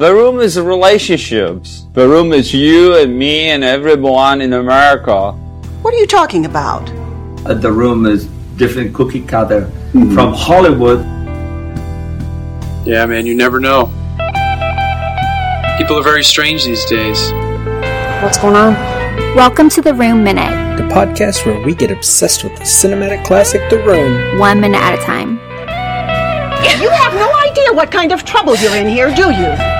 The room is relationships. The room is you and me and everyone in America. What are you talking about? Uh, the room is different cookie cutter from Hollywood. Yeah, man, you never know. People are very strange these days. What's going on? Welcome to the Room Minute, the podcast where we get obsessed with the cinematic classic The Room. one minute at a time. You have no idea what kind of trouble you're in here, do you?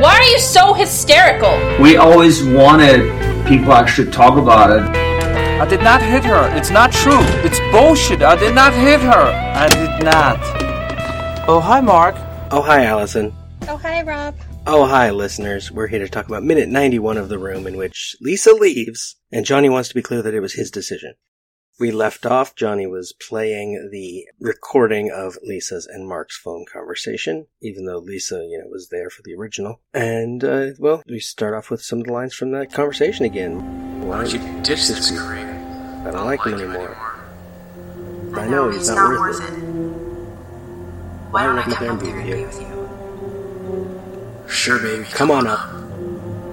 Why are you so hysterical? We always wanted people actually talk about it. I did not hit her. It's not true. It's bullshit. I did not hit her. I did not. Oh, hi, Mark. Oh, hi, Allison. Oh, hi, Rob. Oh, hi, listeners. We're here to talk about minute 91 of The Room, in which Lisa leaves, and Johnny wants to be clear that it was his decision. We left off, Johnny was playing the recording of Lisa's and Mark's phone conversation, even though Lisa, you know, was there for the original. And, uh, well, we start off with some of the lines from that conversation again. Why don't you ditch this guy? creep? I don't like him anymore. I know he's not worth it. Why don't I come up therapy with you? Sure, baby. Come on up.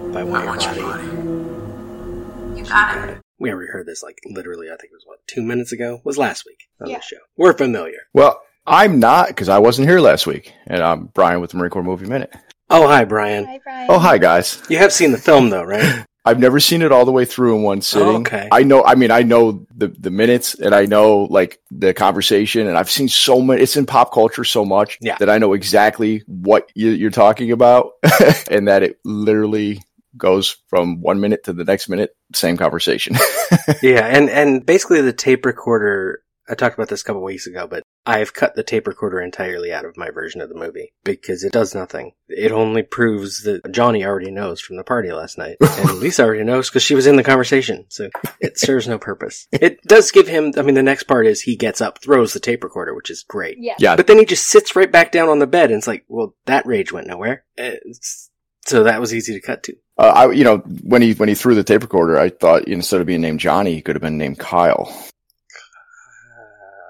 If I I want want your your body. body. You got it. We already heard this like literally, I think it was what, two minutes ago? Was last week on Yeah. the show. We're familiar. Well, I'm not because I wasn't here last week, and I'm Bryon with the Marine Corps Movie Minute. Oh, hi, Bryon. Hi, Bryon. Oh, hi guys. You have seen the film though, right? I've never seen it all the way through in one sitting. Oh, okay. I know. I mean, I know the the minutes, and I know like the conversation, and I've seen so much. It's in pop culture so much Yeah. that I know exactly what you, you're talking about, and that it literally goes from one minute to the next minute, same conversation. yeah, and and basically the tape recorder. I talked about this a couple weeks ago, but I've cut the tape recorder entirely out of my version of the movie because it does nothing. It only proves that Johnny already knows from the party last night, and Lisa already knows because she was in the conversation. So it serves no purpose. It does give him. I mean, the next part is he gets up, throws the tape recorder, which is great. Yeah. yeah, But then he just sits right back down on the bed, and it's like, well, that rage went nowhere. It's- so that was easy to cut to. uh, I you know when he when he threw the tape recorder, I thought instead of being named Johnny, he could have been named Kyle.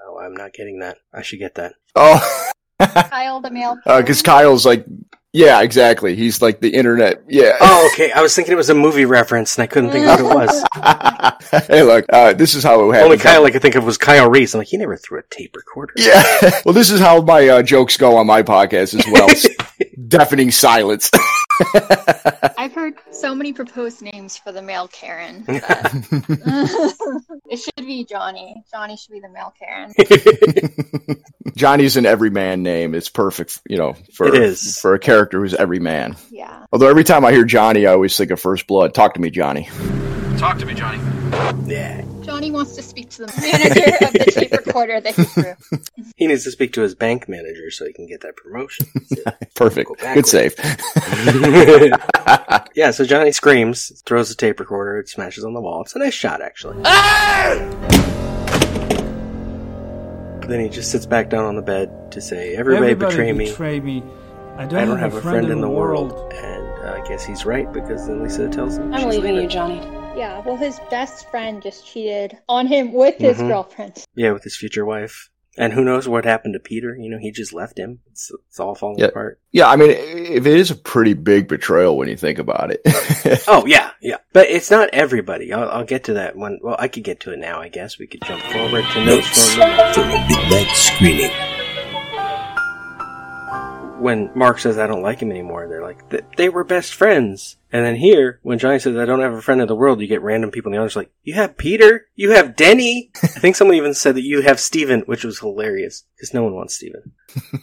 Oh, I'm not getting that. I should get that. Oh. Kyle the male. because Kyle's like, yeah, exactly. He's like the internet. Yeah. Oh, okay. I was thinking it was a movie reference, and I couldn't think of what it was. hey, look, uh, this is how it happened. Only Kyle I could think of was Kyle Reese. I'm like, he never threw a tape recorder. Yeah. well, this is how my uh, jokes go on my podcast as well. Deafening silence. I've heard so many proposed names for the male Karen. that- it should be Johnny. Johnny should be the male Karen. Johnny's an everyman name. It's perfect, you know, for It is. for a character who's every man. Yeah. Although every time I hear Johnny, I always think of First Blood. Talk to me, Johnny. Talk to me, Johnny. yeah. Johnny wants to speak to the manager of the tape recorder that he threw. He needs to speak to his bank manager so he can get that promotion. Perfect. Go Good save. yeah, so Johnny screams, throws the tape recorder, it smashes on the wall. It's a nice shot, actually. Then he just sits back down on the bed to say, Everybody, betray me. betray me. I don't, I don't have a friend in the world. And uh, I guess he's right because then Lisa tells him. I'm she's leaving you. Johnny. Yeah, well, his best friend just cheated on him with his Mhm. girlfriend. Yeah, with his future wife. And who knows what happened to Peter? You know, he just left him. It's, it's all falling Yeah. apart. Yeah, I mean, if it is a pretty big betrayal when you think about it. Oh, yeah, yeah. But it's not everybody. I'll, I'll get to that one. Well, I could get to it now, I guess. We could jump forward to notes from from a midnight screening. When Mark says, I don't like him anymore. They're like, "Th- they were best friends. And then here, when Johnny says, I don't have a friend in the world, you get random people in the audience like, you have Peter? You have Denny? I think someone even said that you have Steven, which was hilarious because no one wants Steven.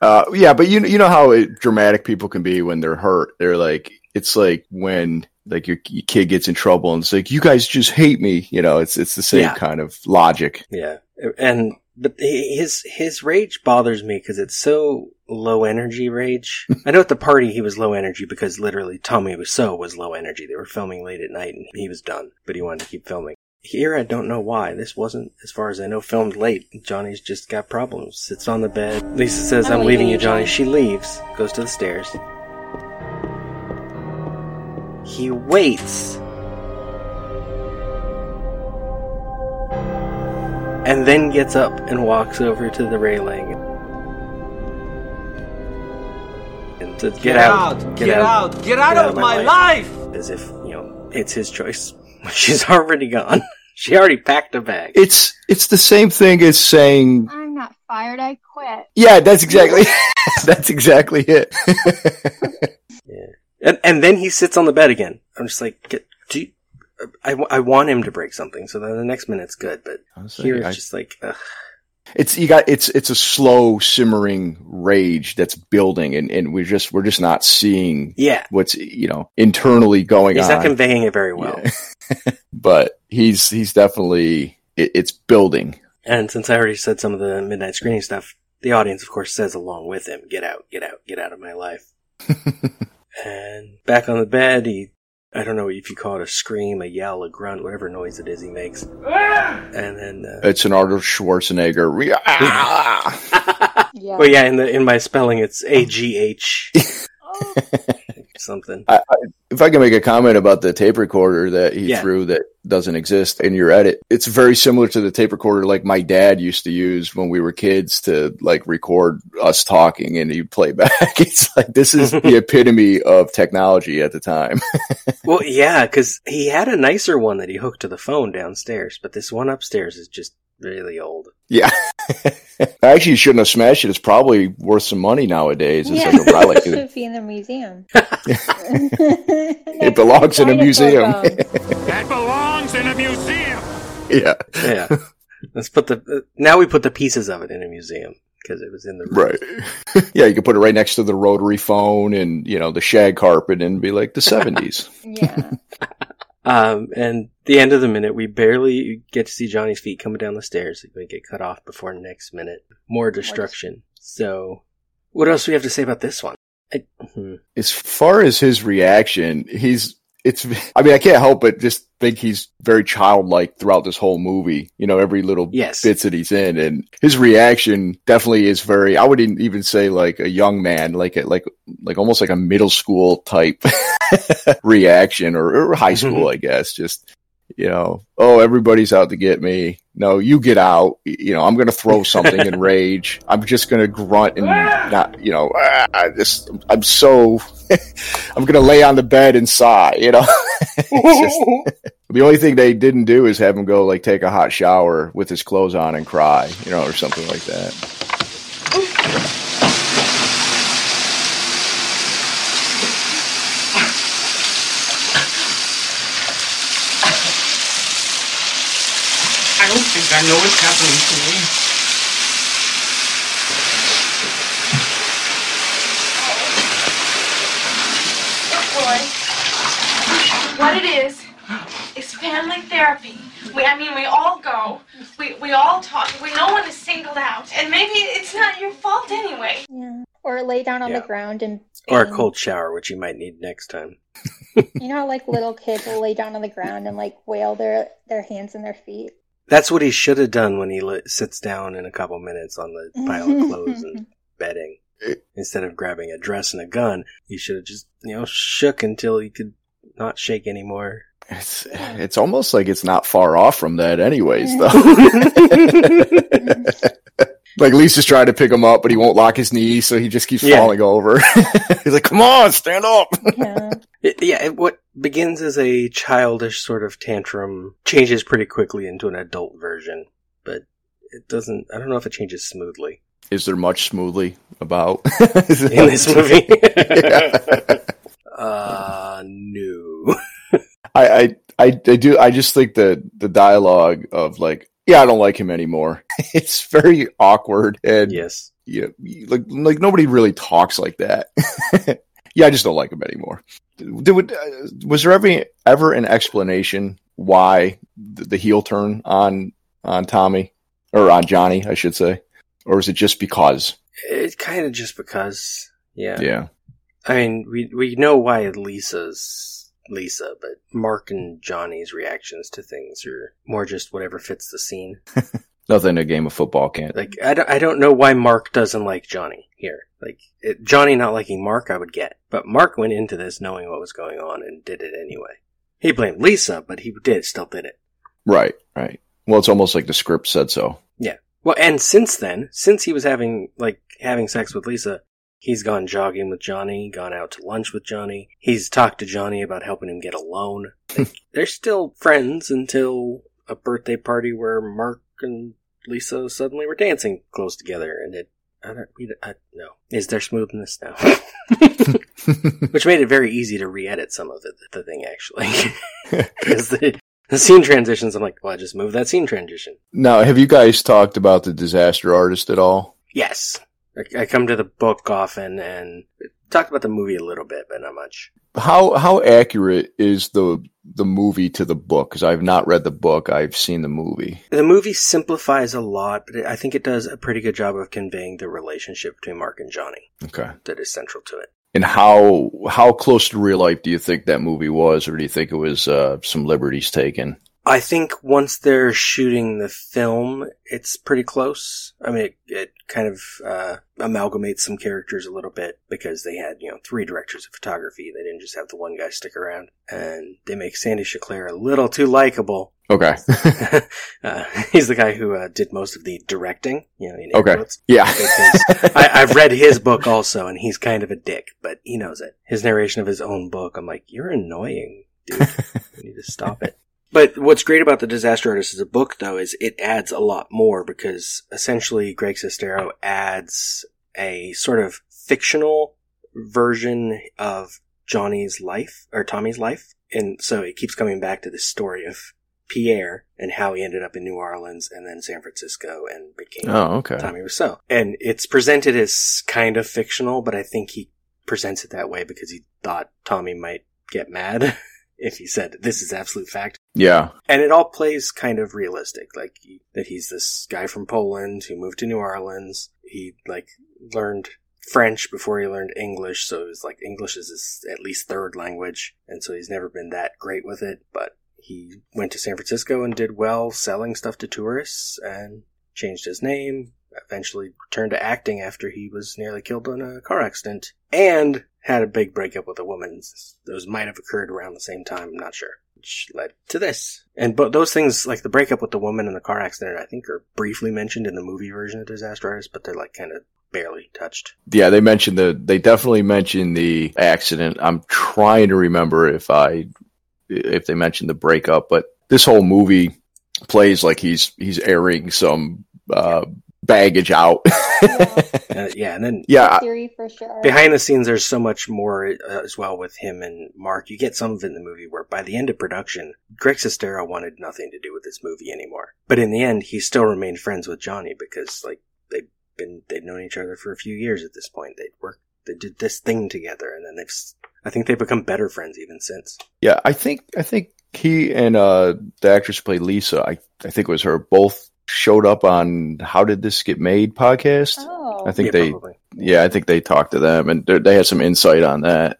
Uh, yeah, but you you know how it, dramatic people can be when they're hurt. They're like, it's like when like your, your kid gets in trouble and it's like, you guys just hate me. You know, it's it's the same Yeah. kind of logic. Yeah, and but his his rage bothers me because it's so low energy rage. I know at the party he was low energy because literally Tommy Wiseau was low energy. They were filming late at night and he was done, but he wanted to keep filming. Here, I don't know why. This wasn't, as far as I know, filmed late. Johnny's just got problems. Sits on the bed. Lisa says, I'm I'm, leaving leaving you, you, Johnny. Johnny. She leaves, goes to the stairs. He waits. And then gets up and walks over to the railing. And to Get out! Get out! Get out of my life! As if, you know, it's his choice. She's already gone. She already packed a bag. It's it's the same thing as saying, I'm not fired, I quit. yeah, that's exactly that's exactly it. And, and then he sits on the bed again. I'm just like, get, do you, I, I want him to break something, so then the next minute's good, but Honestly, here it's I- just like, ugh. It's you got it's it's a slow simmering rage that's building, and, and we're just we're just not seeing Yeah. what's you know internally going on. he's on. not conveying it very well. but he's he's definitely it, it's building. And since I already said some of the midnight screening stuff, the audience, of course, says along with him, "Get out, get out, get out of my life." and back on the bed, he, I don't know if you call it a scream, a yell, a grunt, whatever noise it is he makes. And then, uh, It's an Arnold Schwarzenegger. Ah! Yeah. well, yeah, in the in my spelling, it's A G H something. I, I, if I can make a comment about the tape recorder that he Yeah. threw that doesn't exist in your edit, it's very similar to the tape recorder like my dad used to use when we were kids to like record us talking and he'd play back. It's like this is the epitome of technology at the time. Well, yeah, because he had a nicer one that he hooked to the phone downstairs, but this one upstairs is just really old. Yeah. Actually, you shouldn't have smashed it. It's probably worth some money nowadays. It's Yeah. like a relic. it should be in the museum. it belongs in a museum. That belongs in a museum. yeah. Yeah. Let's put the uh, now we put the pieces of it in a museum because it was in the room. Right. yeah, you could put it right next to the rotary phone and, you know, the shag carpet and be like the 70s. Yeah. Um, and the end of the minute, we barely get to see Johnny's feet coming down the stairs. We get cut off before next minute. More destruction. So, what else do we have to say about this one? I, hmm. as far as his reaction, he's it's I mean, I can't help but just think he's very childlike throughout this whole movie. You know, every little Yes. bits that he's in and his reaction definitely is very I wouldn't even say like a young man, like a, like like almost like a middle school type reaction or, or high school, I guess. Just you know, oh, everybody's out to get me. No, you get out. You know, I'm going to throw something in rage. I'm just going to grunt and not, you know, ah, I just, I'm so, I'm going to lay on the bed and sigh, you know. It's just- the only thing they didn't do is have him go like take a hot shower with his clothes on and cry, you know, or something like that. I don't think I know what's happening to me. Boy. What it is is family therapy. We, I mean, we all go. We, we all talk. We, no one is singled out, and maybe it's not your fault anyway. Yeah. Or lay down on Yeah. the ground and Or a cold shower, which you might need next time. You know like little kids will lay down on the ground and like wail their their hands and their feet. That's what he should have done when he li- sits down in a couple minutes on the pile of clothes and bedding. Instead of grabbing a dress and a gun, he should have just, you know, shook until he could not shake anymore. It's, it's almost like it's not far off from that anyways, though. like Lisa's trying to pick him up, but he won't lock his knees, so he just keeps Yeah. falling over. He's like, come on, stand up. It- yeah, it, what begins as a childish sort of tantrum changes pretty quickly into an adult version, but it doesn't, I don't know if it changes smoothly. Is there much smoothly about In this movie? Uh, no. I, I, I, do. I just think the the dialogue of like, yeah, I don't like him anymore. It's very awkward and yes, yeah, like like nobody really talks like that. yeah, I just don't like him anymore. Did, would- uh, was there ever ever an explanation why the, the heel turn on on Tommy or on Johnny, I should say, or is it just because? It's kind of just because, yeah. Yeah. I mean, we we know why Lisa's Lisa, but Mark and Johnny's reactions to things are more just whatever fits the scene. Nothing a game of football can't. Like I don't, I don't know why Mark doesn't like Johnny here. Like it, Johnny not liking Mark, I would get, but Mark went into this knowing what was going on and did it anyway. He blamed Lisa, but he did still did it. Right, right. Well, it's almost like the script said so. Yeah. Well, and since then, since he was having like having sex with Lisa, He's gone jogging with Johnny, gone out to lunch with Johnny. He's talked to Johnny about helping him get a loan. They're still friends until a birthday party where Mark and Lisa suddenly were dancing close together, and it. I don't. We, I, no. Is there smoothness now? Which made it very easy to re-edit some of the, the thing actually, because the, scene transitions. I'm like, well, I just move that scene transition. Now, have you guys talked about the disaster artist at all? Yes, I, I come to the book often and talked about the movie a little bit, but not much. How how accurate is the the movie to the book? Because I've not read the book, I've seen the movie. The movie simplifies a lot, but I think it does a pretty good job of conveying the relationship between Mark and Johnny Okay. that is central to it. And how how close to real life do you think that movie was, or do you think it was uh, some liberties taken? I think once they're shooting the film, it's pretty close. I mean, it, it kind of uh, amalgamates some characters a little bit because they had, you know, three directors of photography. They didn't just have the one guy stick around. And they make Sandy Schklair a little too likable. Okay. uh, he's the guy who uh, did most of the directing. You know, in Okay. quotes. Yeah. I, I've read his book also, and he's kind of a dick, but he knows it. His narration of his own book, I'm like, you're annoying, dude. you need to stop it. But what's great about the Disaster Artist as a book, though, is it adds a lot more because essentially Greg Sestero adds a sort of fictional version of Johnny's life or Tommy's life, and so it keeps coming back to this story of Pierre and how he ended up in New Orleans and then San Francisco and became Oh, okay. Tommy Wiseau. And it's presented as kind of fictional, but I think he presents it that way because he thought Tommy might get mad if he said this is absolute fact. Yeah. And it all plays kind of realistic, like that he's this guy from Poland who moved to New Orleans. He like learned French before he learned English, so it's like English is his at least third language, and so he's never been that great with it. But he went to San Francisco and did well selling stuff to tourists, and changed his name. Eventually returned to acting after he was nearly killed in a car accident, and had a big breakup with a woman. Those might have occurred around the same time. I'm not sure. Which led to this. And but those things, like the breakup with the woman and the car accident, I think are briefly mentioned in the movie version of Disaster Artist, but they're like kind of barely touched. Yeah, they mentioned the they definitely mentioned the accident. I'm trying to remember if I if they mentioned the breakup, but this whole movie plays like he's he's airing some uh baggage out. Uh, yeah, and then Yeah, theory for sure. behind the scenes, there's so much more uh, as well with him and Mark. You get some of it in the movie where by the end of production, Greg Sestero wanted nothing to do with this movie anymore. But in the end, he still remained friends with Johnny because like they've been they've known each other for a few years at this point. They'd worked, they did this thing together, and then they've. s- I think they've become better friends even since. Yeah, I think I think he and uh the actress who played Lisa, I I think it was her, both showed up on How Did This Get Made podcast. Oh. I think Yeah, they probably. yeah, I think they talked to them and they they had some insight on that.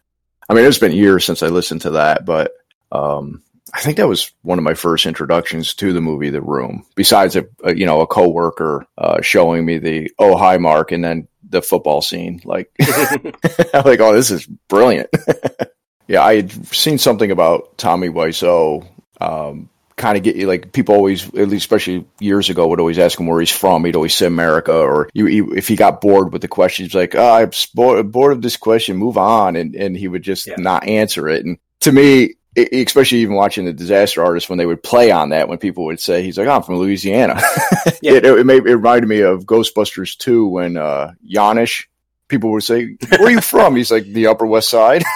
I mean, it's been years since I listened to that, but um I think that was one of my first introductions to the movie The Room. Besides a, a you know, a coworker uh showing me the oh hi Mark and then the football scene like I'm like, oh, this is brilliant. yeah, I had seen something about Tommy Wiseau. Um, kind of get you like people always, at least especially years ago, would always ask him where he's from. He'd always say America, or you, he, if he got bored with the question, he's like, oh, I'm bored, bored of this question, move on, and and he would just not answer it. And to me. Especially even watching the disaster artist when they would play on that, when people would say he's like, oh, "I'm from Louisiana," it, it, made, it reminded me of Ghostbusters 2 when uh, Janosz people would say, "Where are you from?" He's like, "The Upper West Side."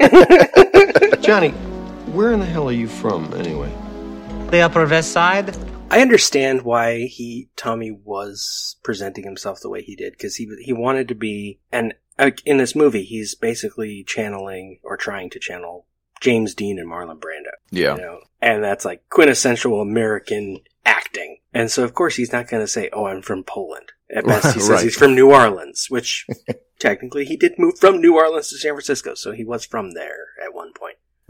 Johnny, where in the hell are you from anyway? The Upper West Side? I understand why he Tommy was presenting himself the way he did because he he wanted to be and uh, in this movie he's basically channeling or trying to channel James Dean and Marlon Brando. Yeah. You know? And that's like quintessential American acting. And so of course he's not going to say, "Oh, I'm from Poland." At best he says Right. he's from New Orleans, which technically he did move from New Orleans to San Francisco, so he was from there at one point.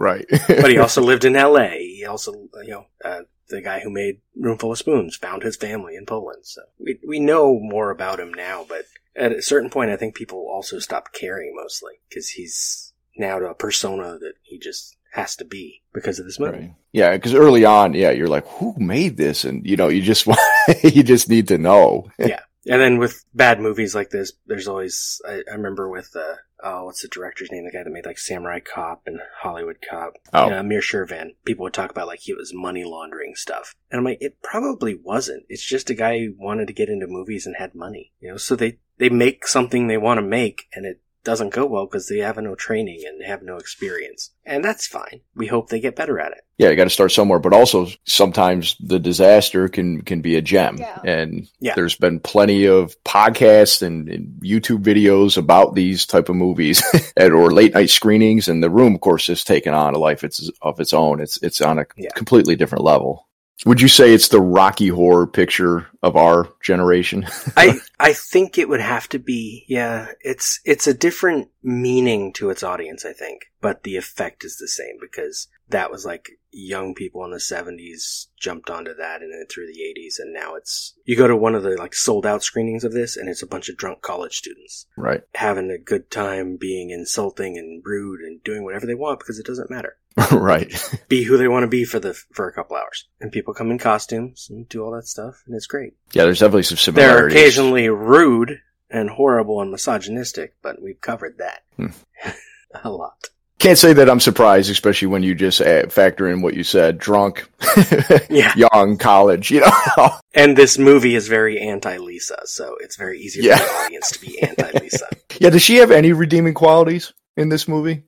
Right. but he also lived in L.A. He also, you know, uh, the guy who made Roomful of Spoons found his family in Poland. So we we know more about him now, but at a certain point, I think people also stop caring mostly because he's now a persona that he just has to be because of this movie. Yeah, because early on, yeah, you're like, "Who made this?" And you know, you just want, you just need to know. Yeah. And then with bad movies like this, there's always, I, I remember with, uh, oh, what's the director's name? The guy that made like Samurai Cop and Hollywood Cop. Oh. Yeah, Amir Shervan. People would talk about like he was money laundering stuff. And I'm like, it probably wasn't. It's just a guy who wanted to get into movies and had money, you know? So they, they make something they want to make and it doesn't go well because they have no training and they have no experience. And that's fine. We hope they get better at it. Yeah, you got to start somewhere, but also sometimes the disaster can can be a gem. Yeah. And Yeah. there's been plenty of podcasts and, and YouTube videos about these type of movies and, or late night screenings. And the room, of course, is taken on a life it's, of its own. It's it's on a completely different level. Would you say it's the Rocky Horror picture of our generation? I I think it would have to be yeah. It's it's a different meaning to its audience, I think, but the effect is the same because that was like young people in the seventies jumped onto that and then through the eighties, and now it's you go to one of the like sold out screenings of this, and it's a bunch of drunk college students right. having a good time, being insulting and rude and doing whatever they want because it doesn't matter. right. Be who they want to be for the for a couple hours, and people come in costumes and do all that stuff, and it's great. Yeah, there's definitely some similarities. They're occasionally rude and horrible and misogynistic, but we've covered that hmm. a lot. Can't say that I'm surprised, especially when you just add, factor in what you said: drunk, Yeah. young, college. You know, And this movie is very anti Lisa, so it's very easy Yeah. for the audience to be anti Lisa. yeah. Does she have any redeeming qualities in this movie?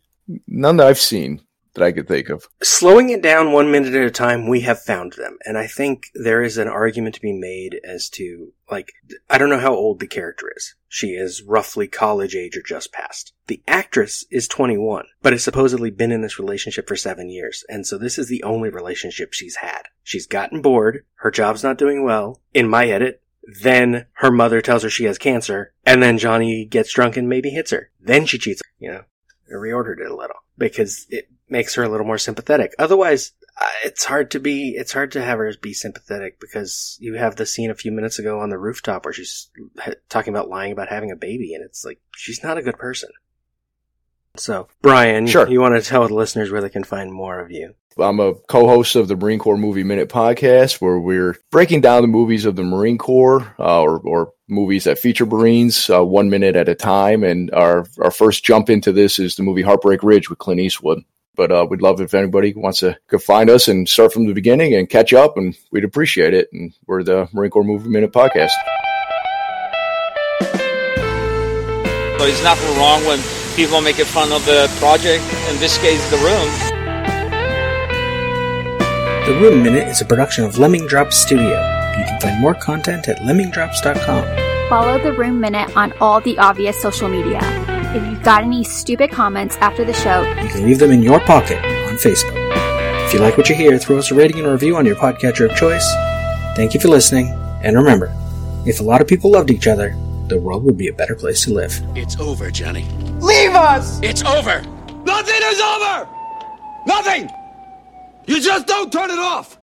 None that I've seen that I could think of. Slowing it down one minute at a time, we have found them. And I think there is an argument to be made as to, like, I don't know how old the character is. She is roughly college age or just past. The actress is 21, but has supposedly been in this relationship for seven years. And so this is the only relationship she's had. She's gotten bored. Her job's not doing well. In my edit, then her mother tells her she has cancer, and then Johnny gets drunk and maybe hits her. Then she cheats. You know, I reordered it a little because it makes her a little more sympathetic. Otherwise, uh, it's hard to be, it's hard to have her be sympathetic because you have the scene a few minutes ago on the rooftop where she's talking about lying about having a baby, and it's like, she's not a good person. So, Bryon, Sure. you want to tell the listeners where they can find more of you? I'm a co-host of the Marine Corps Movie Minute podcast, where we're breaking down the movies of the Marine Corps uh, or, or movies that feature Marines uh, one minute at a time. And our our first jump into this is the movie Heartbreak Ridge with Clint Eastwood. But uh, we'd love if anybody wants to go find us and start from the beginning and catch up, and we'd appreciate it. And we're the Marine Corps Movie Minute podcast. So it's nothing wrong when people make fun of the project, in this case, the room. The Room Minute is a production of Lemming Drops Studio. You can find more content at lemmingdrops.com. Follow the Room Minute on all the obvious social media. If you've got any stupid comments after the show, You can leave them in your pocket on Facebook. If you like what you hear, throw us a rating and a review on your podcatcher of choice. Thank you for listening, and remember, if a lot of people loved each other, the world would be a better place to live. It's over, Johnny. Leave us! It's over! Nothing is over! Nothing! You just don't turn it off!